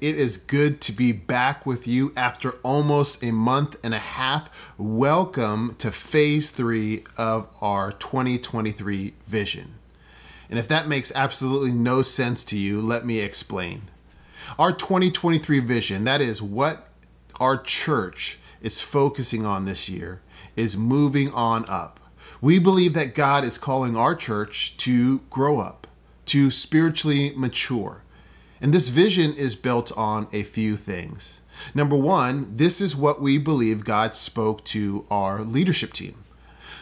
It is good to be back with you after almost a month and a half. Welcome to phase three of our 2023 vision. And if that makes absolutely no sense to you, let me explain. Our 2023 vision, that is what our church is focusing on this year, is moving on up. We believe that God is calling our church to grow up, to spiritually mature and this vision is built on a few things. Number one, this is what we believe God spoke to our leadership team.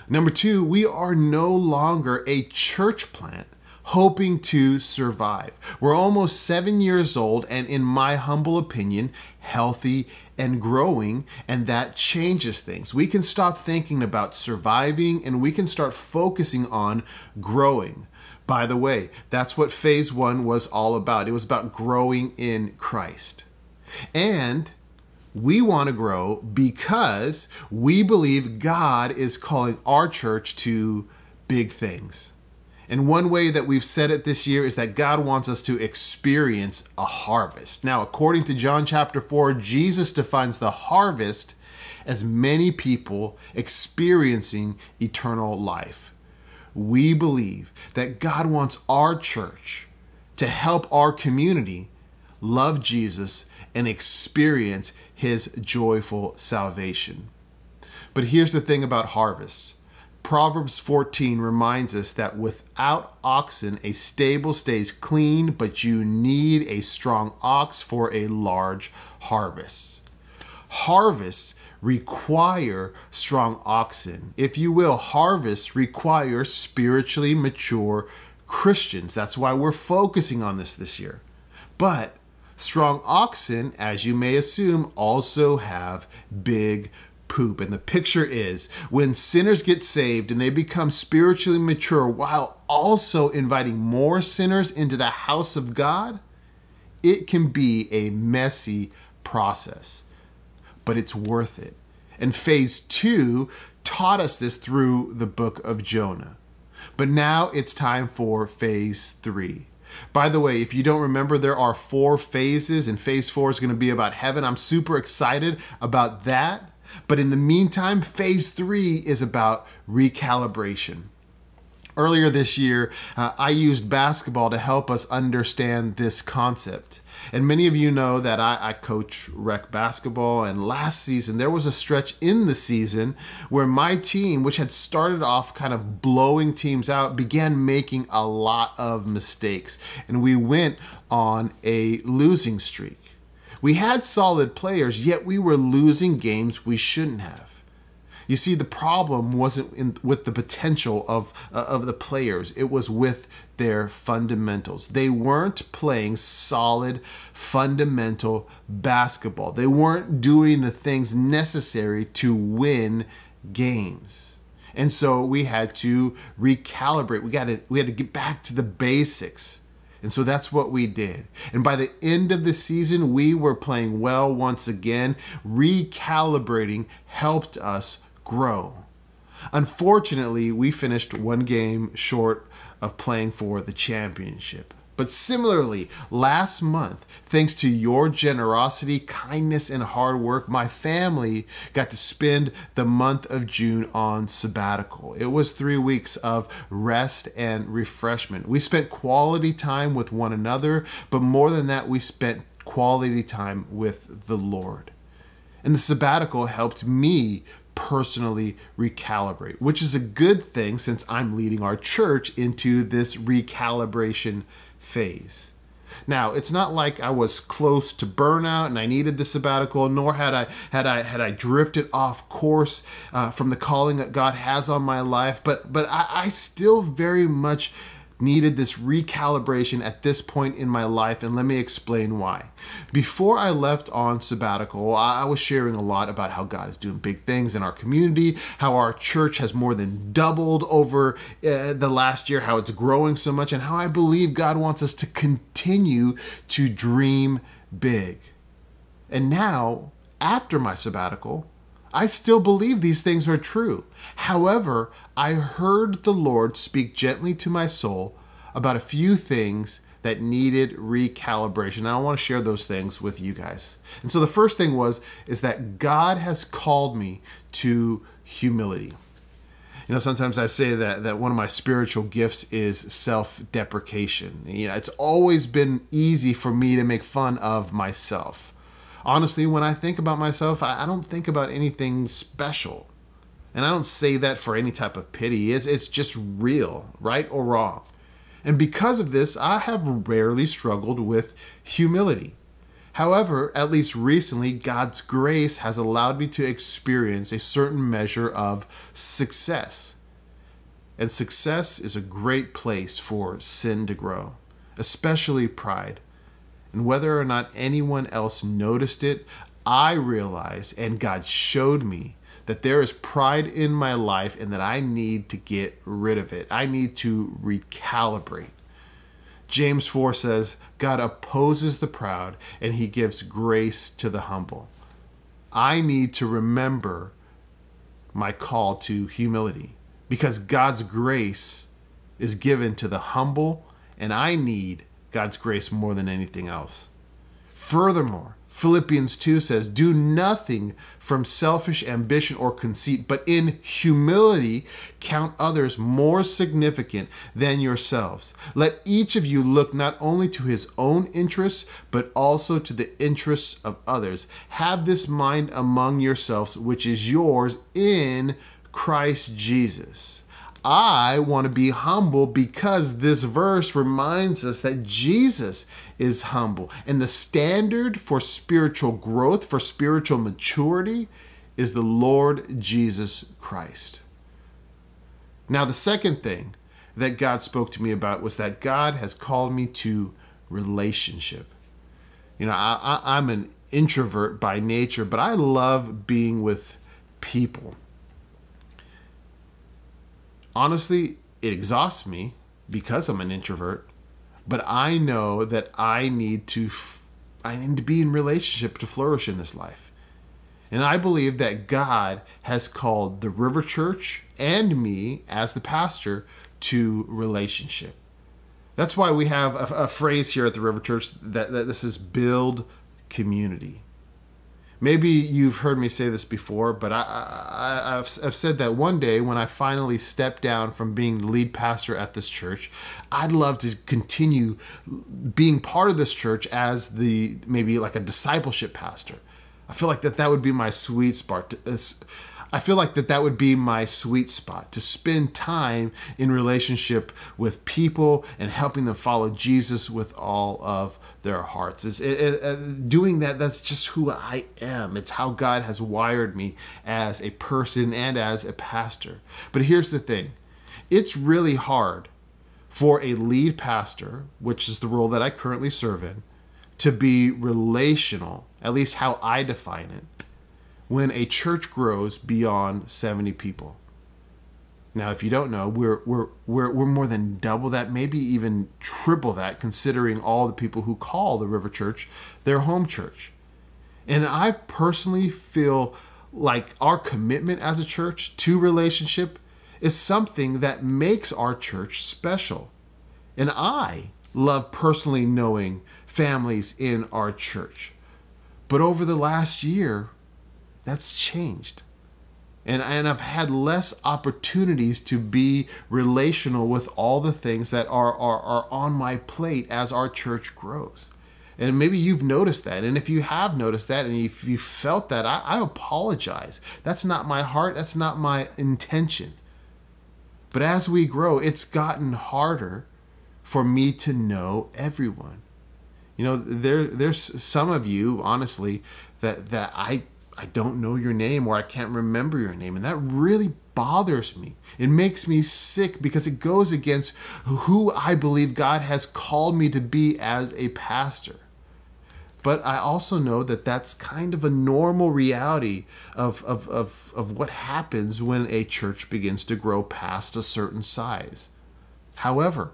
Number two, we are no longer a church plant hoping to survive. We're almost seven years old, and in my humble opinion, healthy and growing, and that changes things. We can stop thinking about surviving and we can start focusing on growing. By the way, that's what phase one was all about. It was about growing in Christ. And we want to grow because we believe God is calling our church to big things. And one way that we've said it this year is that God wants us to experience a harvest. Now, according to John chapter 4, Jesus defines the harvest as many people experiencing eternal life we believe that God wants our church to help our community love Jesus and experience his joyful salvation. But here's the thing about harvest. Proverbs 14 reminds us that without oxen, a stable stays clean, but you need a strong ox for a large harvest. Harvest require strong oxen. If you will, harvest require spiritually mature Christians. That's why we're focusing on this this year. But strong oxen, as you may assume, also have big poop. And the picture is when sinners get saved and they become spiritually mature while also inviting more sinners into the house of God, it can be a messy process but it's worth it. And phase two taught us this through the book of Jonah. But now it's time for phase three. By the way, if you don't remember, there are four phases, and phase four is going to be about heaven. I'm super excited about that. But in the meantime, phase three is about recalibration. Earlier this year, uh, I used basketball to help us understand this concept. And many of you know that I, I, coach rec basketball. And last season, there was a stretch in the season where my team, which had started off kind of blowing teams out, began making a lot of mistakes. And we went on a losing streak. We had solid players, yet we were losing games we shouldn't have. You see, the problem wasn't in, with the potential of uh, of the players; it was with their fundamentals. They weren't playing solid, fundamental basketball. They weren't doing the things necessary to win games. And so we had to recalibrate. We got to we had to get back to the basics. And so that's what we did. And by the end of the season, we were playing well once again. Recalibrating helped us grow. Unfortunately, we finished one game short of playing for the championship. But similarly, last month, thanks to your generosity, kindness, and hard work, my family got to spend the month of June on sabbatical. It was three weeks of rest and refreshment. We spent quality time with one another, but more than that, we spent quality time with the Lord. And the sabbatical helped me personally recalibrate, which is a good thing since I'm leading our church into this recalibration phase. Now, it's not like I was close to burnout and I needed the sabbatical, nor had I had I had I drifted off course uh, from the calling that God has on my life. But but I, I still very much needed this recalibration at this point in my life, and let me explain why. Before I left on sabbatical, I was sharing a lot about how God is doing big things in our community, how our church has more than doubled over uh, the last year, how it's growing so much, and how I believe God wants us to continue to dream big. And now, after my sabbatical, I still believe these things are true. However, I heard the Lord speak gently to my soul about a few things that needed recalibration. And I want to share those things with you guys. And so the first thing was is that God has called me to humility. You know, sometimes I say that that one of my spiritual gifts is self-deprecation. You know, it's always been easy for me to make fun of myself. Honestly, when I think about myself, I, I don't think about anything special. And I don't say that for any type of pity. It's, it's just real, right or wrong. And because of this, I have rarely struggled with humility. However, at least recently, God's grace has allowed me to experience a certain measure of success. And success is a great place for sin to grow, especially pride. And whether or not anyone else noticed it, I realized and God showed me that there is pride in my life and that I need to get rid of it. I need to recalibrate. James 4 says, God opposes the proud and he gives grace to the humble. I need to remember my call to humility because God's grace is given to the humble, and I need God's grace more than anything else. Furthermore, Philippians 2 says, Do nothing from selfish ambition or conceit, but in humility count others more significant than yourselves. Let each of you look not only to his own interests, but also to the interests of others. Have this mind among yourselves, which is yours in Christ Jesus. I want to be humble because this verse reminds us that Jesus is humble. And the standard for spiritual growth, for spiritual maturity, is the Lord Jesus Christ. Now, the second thing that God spoke to me about was that God has called me to relationship. You know, I, I'm an introvert by nature, but I love being with people honestly, it exhausts me because I'm an introvert. But I know that I need to I need to be in relationship to flourish in this life. And I believe that God has called the River Church and me as the pastor to relationship. That's why we have a, a phrase here at the River Church that, that this is build community maybe you've heard me say this before, but I, have I've said that one day when I finally step down from being the lead pastor at this church, I'd love to continue being part of this church as the maybe like a discipleship pastor. I feel like that that would be my sweet spot. Uh, I feel like that that would be my sweet spot to spend time in relationship with people and helping them follow Jesus with all of their hearts. Is uh, doing that. That's just who I am. It's how God has wired me as a person and as a pastor. But here's the thing: it's really hard for a lead pastor, which is the role that I currently serve in, to be relational. At least how I define it. When a church grows beyond 70 people. Now, if you don't know, we're, we're, we're, we're more than double that, maybe even triple that, considering all the people who call the River Church their home church. And I personally feel like our commitment as a church to relationship is something that makes our church special. And I love personally knowing families in our church. But over the last year, that's changed and, and I've had less opportunities to be relational with all the things that are, are, are on my plate as our church grows. And maybe you've noticed that. And if you have noticed that and if you felt that, I, I apologize. That's not my heart, that's not my intention. But as we grow, it's gotten harder for me to know everyone. You know, there there's some of you, honestly, that that I I don't know your name or I can't remember your name. And that really bothers me. It makes me sick because it goes against who I believe God has called me to be as a pastor. But I also know that that's kind of a normal reality of, of, of, of what happens when a church begins to grow past a certain size. However,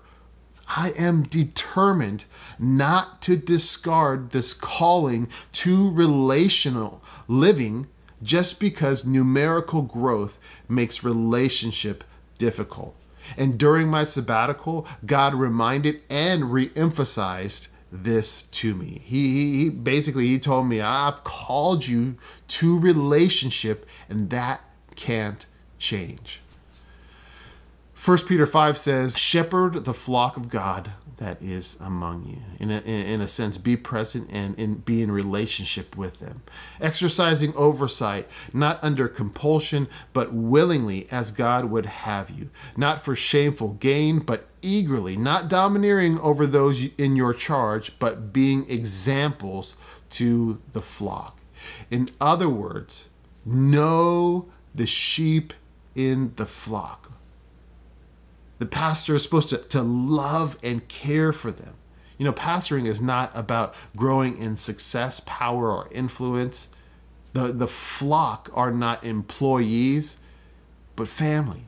I am determined not to discard this calling to relational living just because numerical growth makes relationship difficult. And during my sabbatical, God reminded and re-emphasized this to me. He, he, basically he told me, I've called you to relationship, and that can't change. 1 Peter 5 says, Shepherd the flock of God that is among you. In a, in a sense, be present and, and be in relationship with them. Exercising oversight, not under compulsion, but willingly as God would have you. Not for shameful gain, but eagerly. Not domineering over those in your charge, but being examples to the flock. In other words, know the sheep in the flock the pastor is supposed to, to love and care for them. You know, pastoring is not about growing in success, power, or influence. The, the flock are not employees, but family.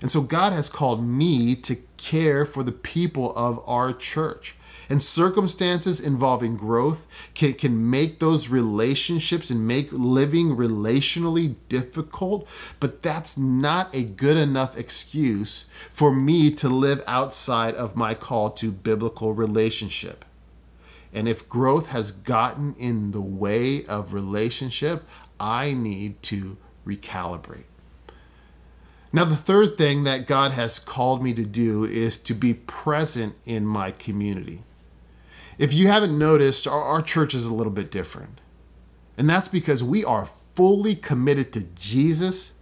And so God has called me to care for the people of our church. And circumstances involving growth can, can make those relationships and make living relationally difficult, but that's not a good enough excuse for me to live outside of my call to biblical relationship. And if growth has gotten in the way of relationship, I need to recalibrate. Now, the third thing that God has called me to do is to be present in my community. If you haven't noticed, our, our church is a little bit different. And that's because we are fully committed to Jesus,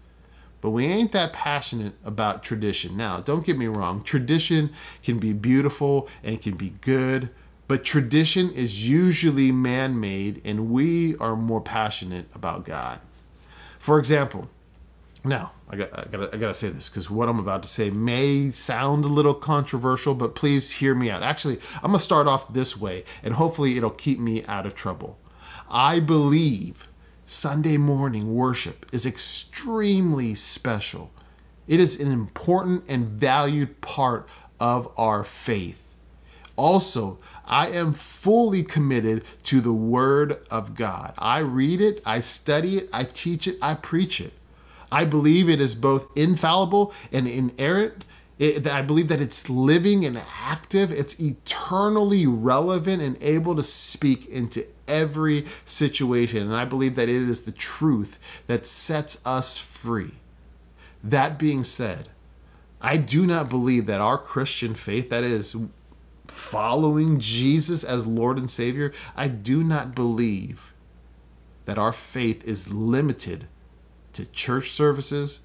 but we ain't that passionate about tradition. Now, don't get me wrong, tradition can be beautiful and can be good, but tradition is usually man made, and we are more passionate about God. For example, now, I got, I got, I got to say this because what I'm about to say may sound a little controversial, but please hear me out. Actually, I'm to start off this way, and hopefully, it'll keep me out of trouble. I believe Sunday morning worship is extremely special. It is an important and valued part of our faith. Also, I am fully committed to the Word of God. I read it, I study it, I teach it, I preach it. I believe it is both infallible and inerrant. It, I believe that it's living and active, it's eternally relevant and able to speak into every situation. And I believe that it is the truth that sets us free. That being said, I do not believe that our Christian faith, that is, following Jesus as Lord and Savior, I do not believe that our faith is limited to church services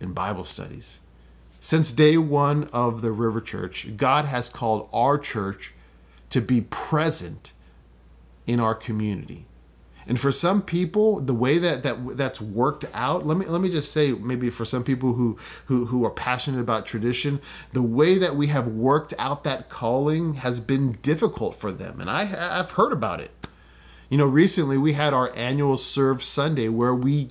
and Bible studies. Since day one of the River Church, God has called our church to be present in our community. And for some people, the way that, that that's worked out, let me let me just say, maybe for some people who, who who are passionate about tradition, the way that we have worked out that calling has been difficult for them. And I I've heard about it. You know, recently we had our annual Serve Sunday where we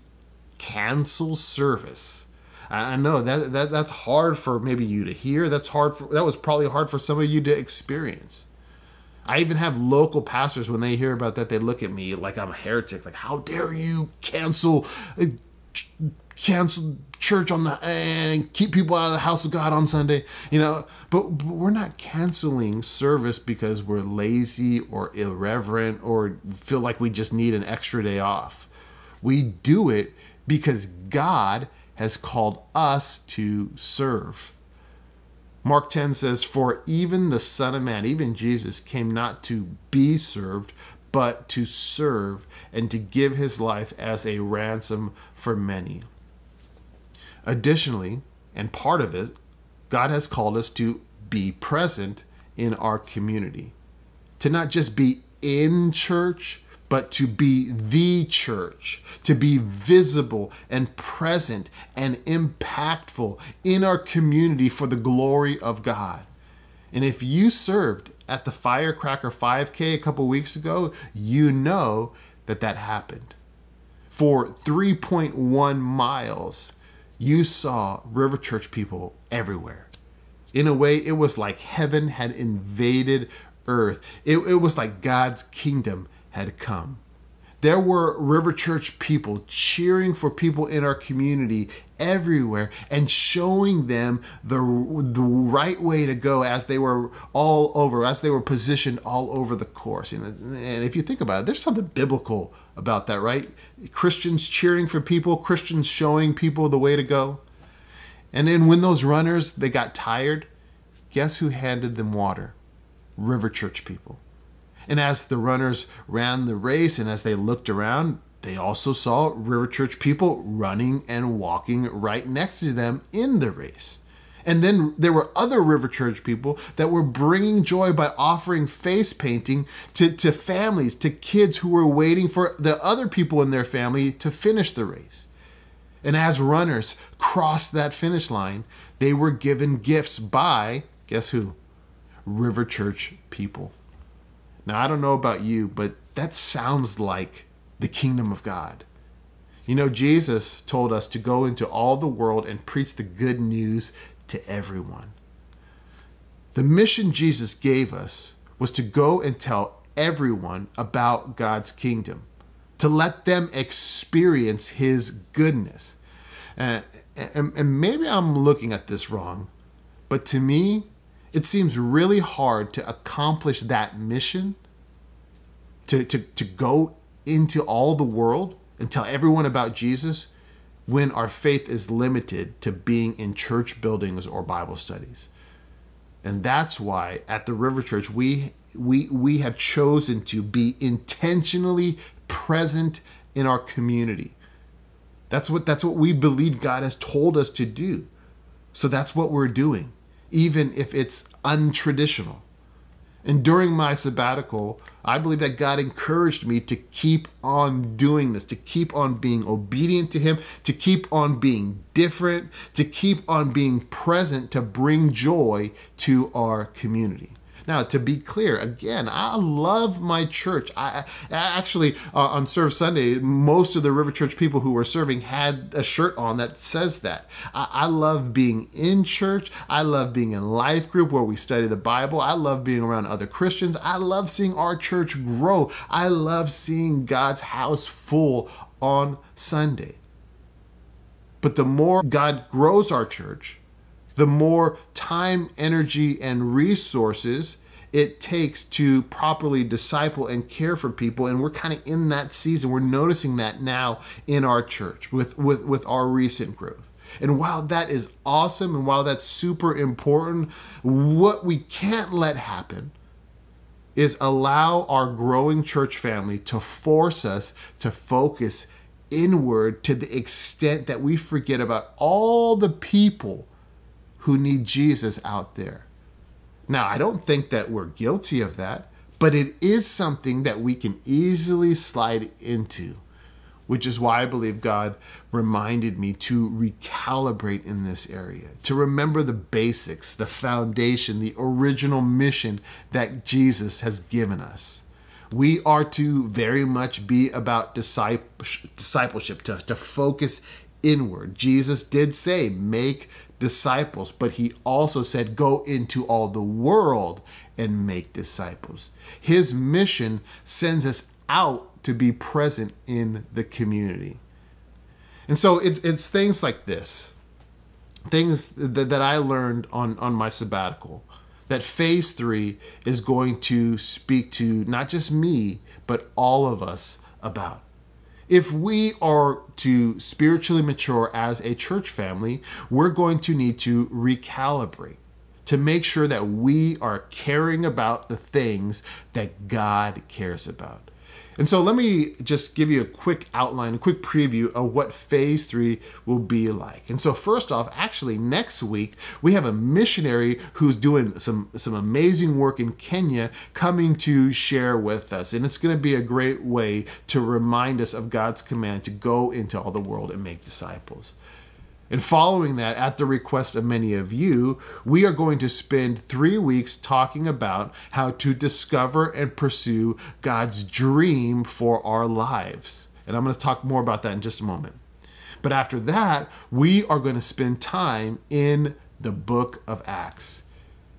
cancel service. I know that, that that's hard for maybe you to hear. That's hard for that was probably hard for some of you to experience. I even have local pastors when they hear about that, they look at me like I'm a heretic. Like, how dare you cancel uh, cancel church on the and keep people out of the house of God on Sunday? You know, but, but we're not canceling service because we're lazy or irreverent or feel like we just need an extra day off. We do it because God has called us to serve. Mark 10 says, For even the Son of Man, even Jesus, came not to be served, but to serve and to give his life as a ransom for many. Additionally, and part of it, God has called us to be present in our community, to not just be in church, but to be the church, to be visible and present and impactful in our community for the glory of God. And if you served at the Firecracker 5K a couple weeks ago, you know that that happened. For 3.1 miles, you saw River Church people everywhere. In a way, it was like heaven had invaded earth. It, it was like God's kingdom had come. There were River Church people cheering for people in our community everywhere and showing them the, the right way to go as they were all over, as they were positioned all over the course. You know, and if you think about it, there's something biblical about that, right? Christians cheering for people, Christians showing people the way to go. And then when those runners they got tired, guess who handed them water? River Church people. And as the runners ran the race and as they looked around, they also saw River Church people running and walking right next to them in the race. And then there were other River Church people that were bringing joy by offering face painting to, to families, to kids who were waiting for the other people in their family to finish the race. And as runners crossed that finish line, they were given gifts by, guess who? River Church people. Now, I don't know about you, but that sounds like the kingdom of God. You know, Jesus told us to go into all the world and preach the good news to everyone. The mission Jesus gave us was to go and tell everyone about God's kingdom, to let them experience his goodness. And, and, and, maybe I'm looking at this wrong, but to me, it seems really hard to accomplish that mission, to, to, to go into all the world and tell everyone about Jesus when our faith is limited to being in church buildings or Bible studies. And that's why at the River Church we we we have chosen to be intentionally present in our community. That's what that's what we believe God has told us to do. So that's what we're doing, even if it's untraditional. And during my sabbatical, I believe that God encouraged me to keep on doing this, to keep on being obedient to Him, to keep on being different, to keep on being present to bring joy to our community. Now, to be clear, again, I love my church. I, I actually uh, on Serve Sunday, most of the River Church people who were serving had a shirt on that says that. I, I love being in church. I love being in life group where we study the Bible. I love being around other Christians. I love seeing our church grow. I love seeing God's house full on Sunday. But the more God grows our church, the more time, energy, and resources it takes to properly disciple and care for people. And we're kind of in that season. We're noticing that now in our church with with with our recent growth. And while that is awesome and while that's super important what we can't let happen is allow our growing church family to force us to focus inward to the extent that we forget about all the people who need Jesus out there. Now, I don't think that we're guilty of that, but it is something that we can easily slide into, which is why I believe God reminded me to recalibrate in this area, to remember the basics, the foundation, the original mission that Jesus has given us. We are to very much be about discipleship, to, to focus inward. Jesus did say, make disciples, but he also said, Go into all the world and make disciples. His mission sends us out to be present in the community. And so it's, it's things like this, things that, that I learned on, on my sabbatical, that phase three is going to speak to not just me, but all of us about if we are to spiritually mature as a church family, we're going to need to recalibrate to make sure that we are caring about the things that God cares about. And so let me just give you a quick outline, a quick preview of what phase three will be like. And so first off, actually next week, we have a missionary who's doing some, some amazing work in Kenya coming to share with us. And it's going to be a great way to remind us of God's command to go into all the world and make disciples. And following that, at the request of many of you, we are going to spend three weeks talking about how to discover and pursue God's dream for our lives. And I'm going to talk more about that in just a moment. But after that, we are going to spend time in the book of Acts.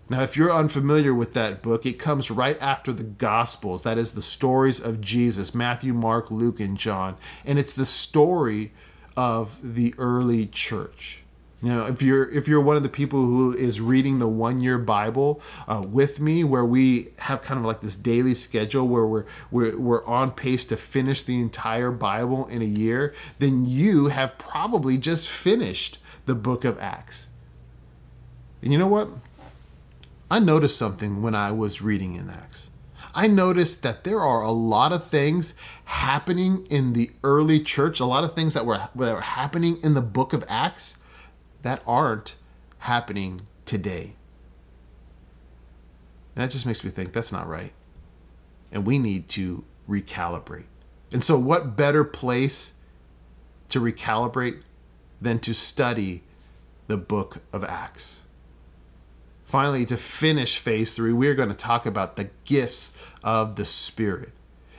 Now, if you're unfamiliar with that book, it comes right after the Gospels. That is the stories of Jesus Matthew, Mark, Luke, and John. And it's the story of the early church. You know, if you're if you're one of the people who is reading the one year Bible uh, with me, where we have kind of like this daily schedule where we're we're we're on pace to finish the entire Bible in a year, then you have probably just finished the book of Acts. And you know what? I noticed something when I was reading in Acts. I noticed that there are a lot of things happening in the early church, a lot of things that were, that were happening in the book of Acts that aren't happening today. And that just makes me think that's not right. And we need to recalibrate. And so, what better place to recalibrate than to study the book of Acts? Finally, to finish phase three, we're going to talk about the gifts of the Spirit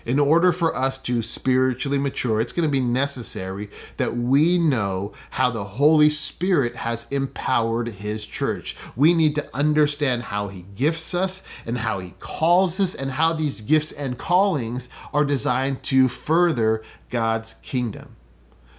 in order for us to spiritually mature, it's going to be necessary that we know how the Holy Spirit has empowered His church. We need to understand how He gifts us and how He calls us, and how these gifts and callings are designed to further God's kingdom.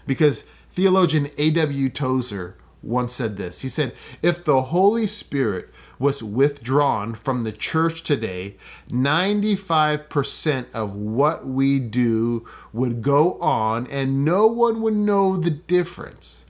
Because theologian A.W. Tozer once said this He said, If the Holy Spirit was withdrawn from the church today, 95% of what we do would go on and no one would know the difference.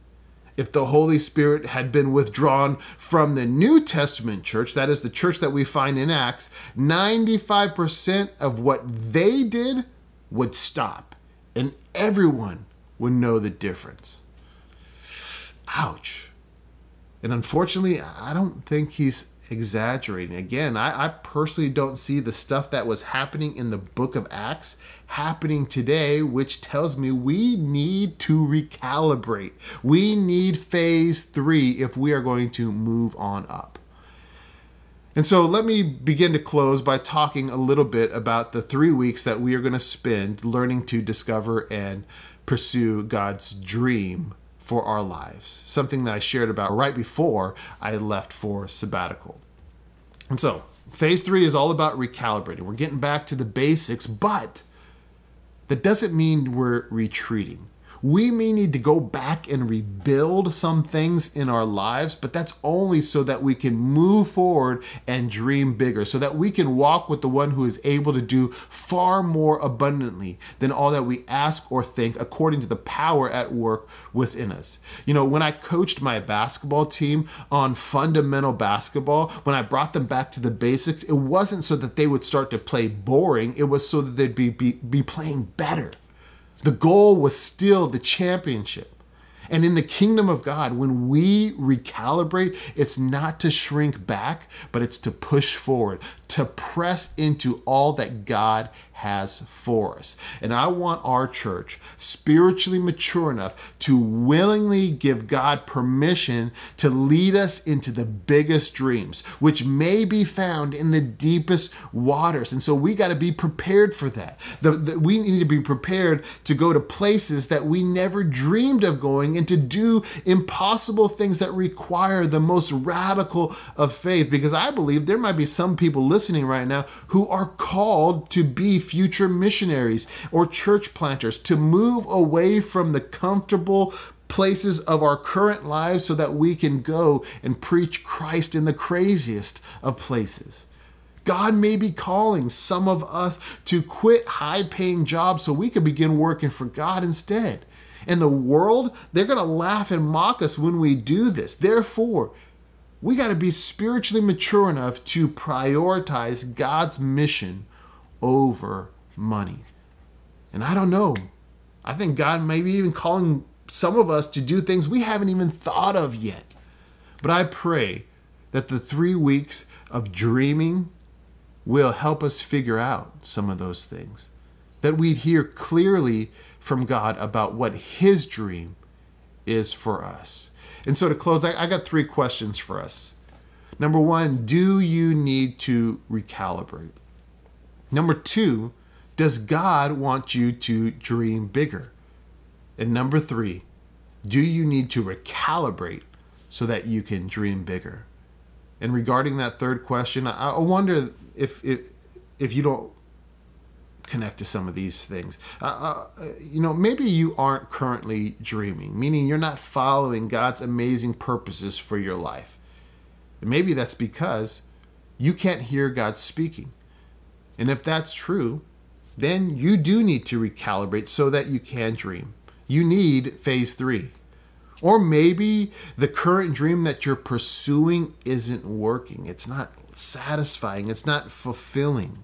If the Holy Spirit had been withdrawn from the New Testament church, that is the church that we find in Acts, 95% of what they did would stop and everyone would know the difference. Ouch. And unfortunately, I don't think he's exaggerating. Again, I, I, personally don't see the stuff that was happening in the book of Acts happening today, which tells me we need to recalibrate. We need phase three if we are going to move on up. And so let me begin to close by talking a little bit about the three weeks that we are going to spend learning to discover and pursue God's dream for our lives, something that I shared about right before I left for sabbatical. And so, phase three is all about recalibrating. We're getting back to the basics, but that doesn't mean we're retreating. We may need to go back and rebuild some things in our lives, but that's only so that we can move forward and dream bigger, so that we can walk with the one who is able to do far more abundantly than all that we ask or think, according to the power at work within us. You know, when I coached my basketball team on fundamental basketball, when I brought them back to the basics, it wasn't so that they would start to play boring, it was so that they'd be, be, be playing better. The goal was still the championship. And in the kingdom of God, when we recalibrate, it's not to shrink back, but it's to push forward, to press into all that God has for us. And I want our church spiritually mature enough to willingly give God permission to lead us into the biggest dreams, which may be found in the deepest waters. And so we got to be prepared for that. The, the, we need to be prepared to go to places that we never dreamed of going and to do impossible things that require the most radical of faith. Because I believe there might be some people listening right now who are called to be future missionaries or church planters to move away from the comfortable places of our current lives so that we can go and preach Christ in the craziest of places. God may be calling some of us to quit high paying jobs so we can begin working for God instead. And the world, they're going to laugh and mock us when we do this. Therefore, we got to be spiritually mature enough to prioritize God's mission over money. And I don't know. I think God may be even calling some of us to do things we haven't even thought of yet. But I pray that the three weeks of dreaming will help us figure out some of those things. That we'd hear clearly from God about what His dream is for us. And so to close, I, I got three questions for us. Number one, do you need to recalibrate? Number two, does God want you to dream bigger? And number three, do you need to recalibrate so that you can dream bigger? And regarding that third question, I, wonder if, if if you don't connect to some of these things. Uh, uh, you know, maybe you aren't currently dreaming, meaning you're not following God's amazing purposes for your life. And maybe that's because you can't hear God speaking. And if that's true, then you do need to recalibrate so that you can dream. You need phase three. Or maybe the current dream that you're pursuing isn't working. It's not satisfying. It's not fulfilling.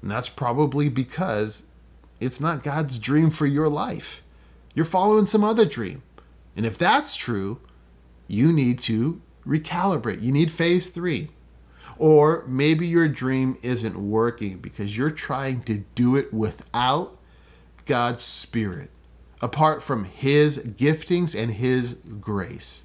And that's probably because it's not God's dream for your life. You're following some other dream. And if that's true, you need to recalibrate. You need phase three. Or maybe your dream isn't working because you're trying to do it without God's Spirit, apart from His giftings and His grace.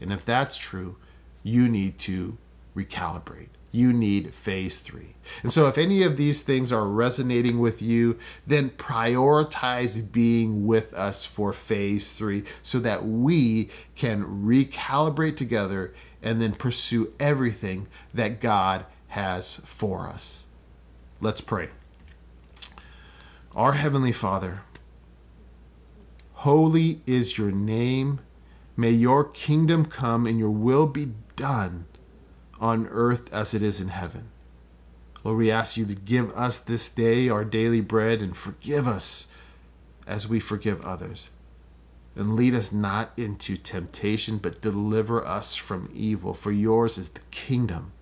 And if that's true, you need to recalibrate. You need phase three. And so, if any of these things are resonating with you, then prioritize being with us for phase three so that we can recalibrate together and then pursue everything that God has for us. Let's pray. Our Heavenly Father, holy is your name. May your kingdom come and your will be done on earth as it is in heaven. Lord, we ask you to give us this day our daily bread and forgive us as we forgive others. And lead us not into temptation, but deliver us from evil. For yours is the kingdom,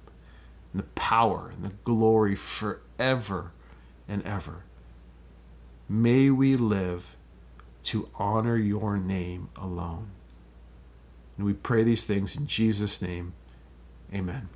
and the power, and the glory forever and ever. May we live to honor your name alone. And we pray these things in Jesus' name. Amen.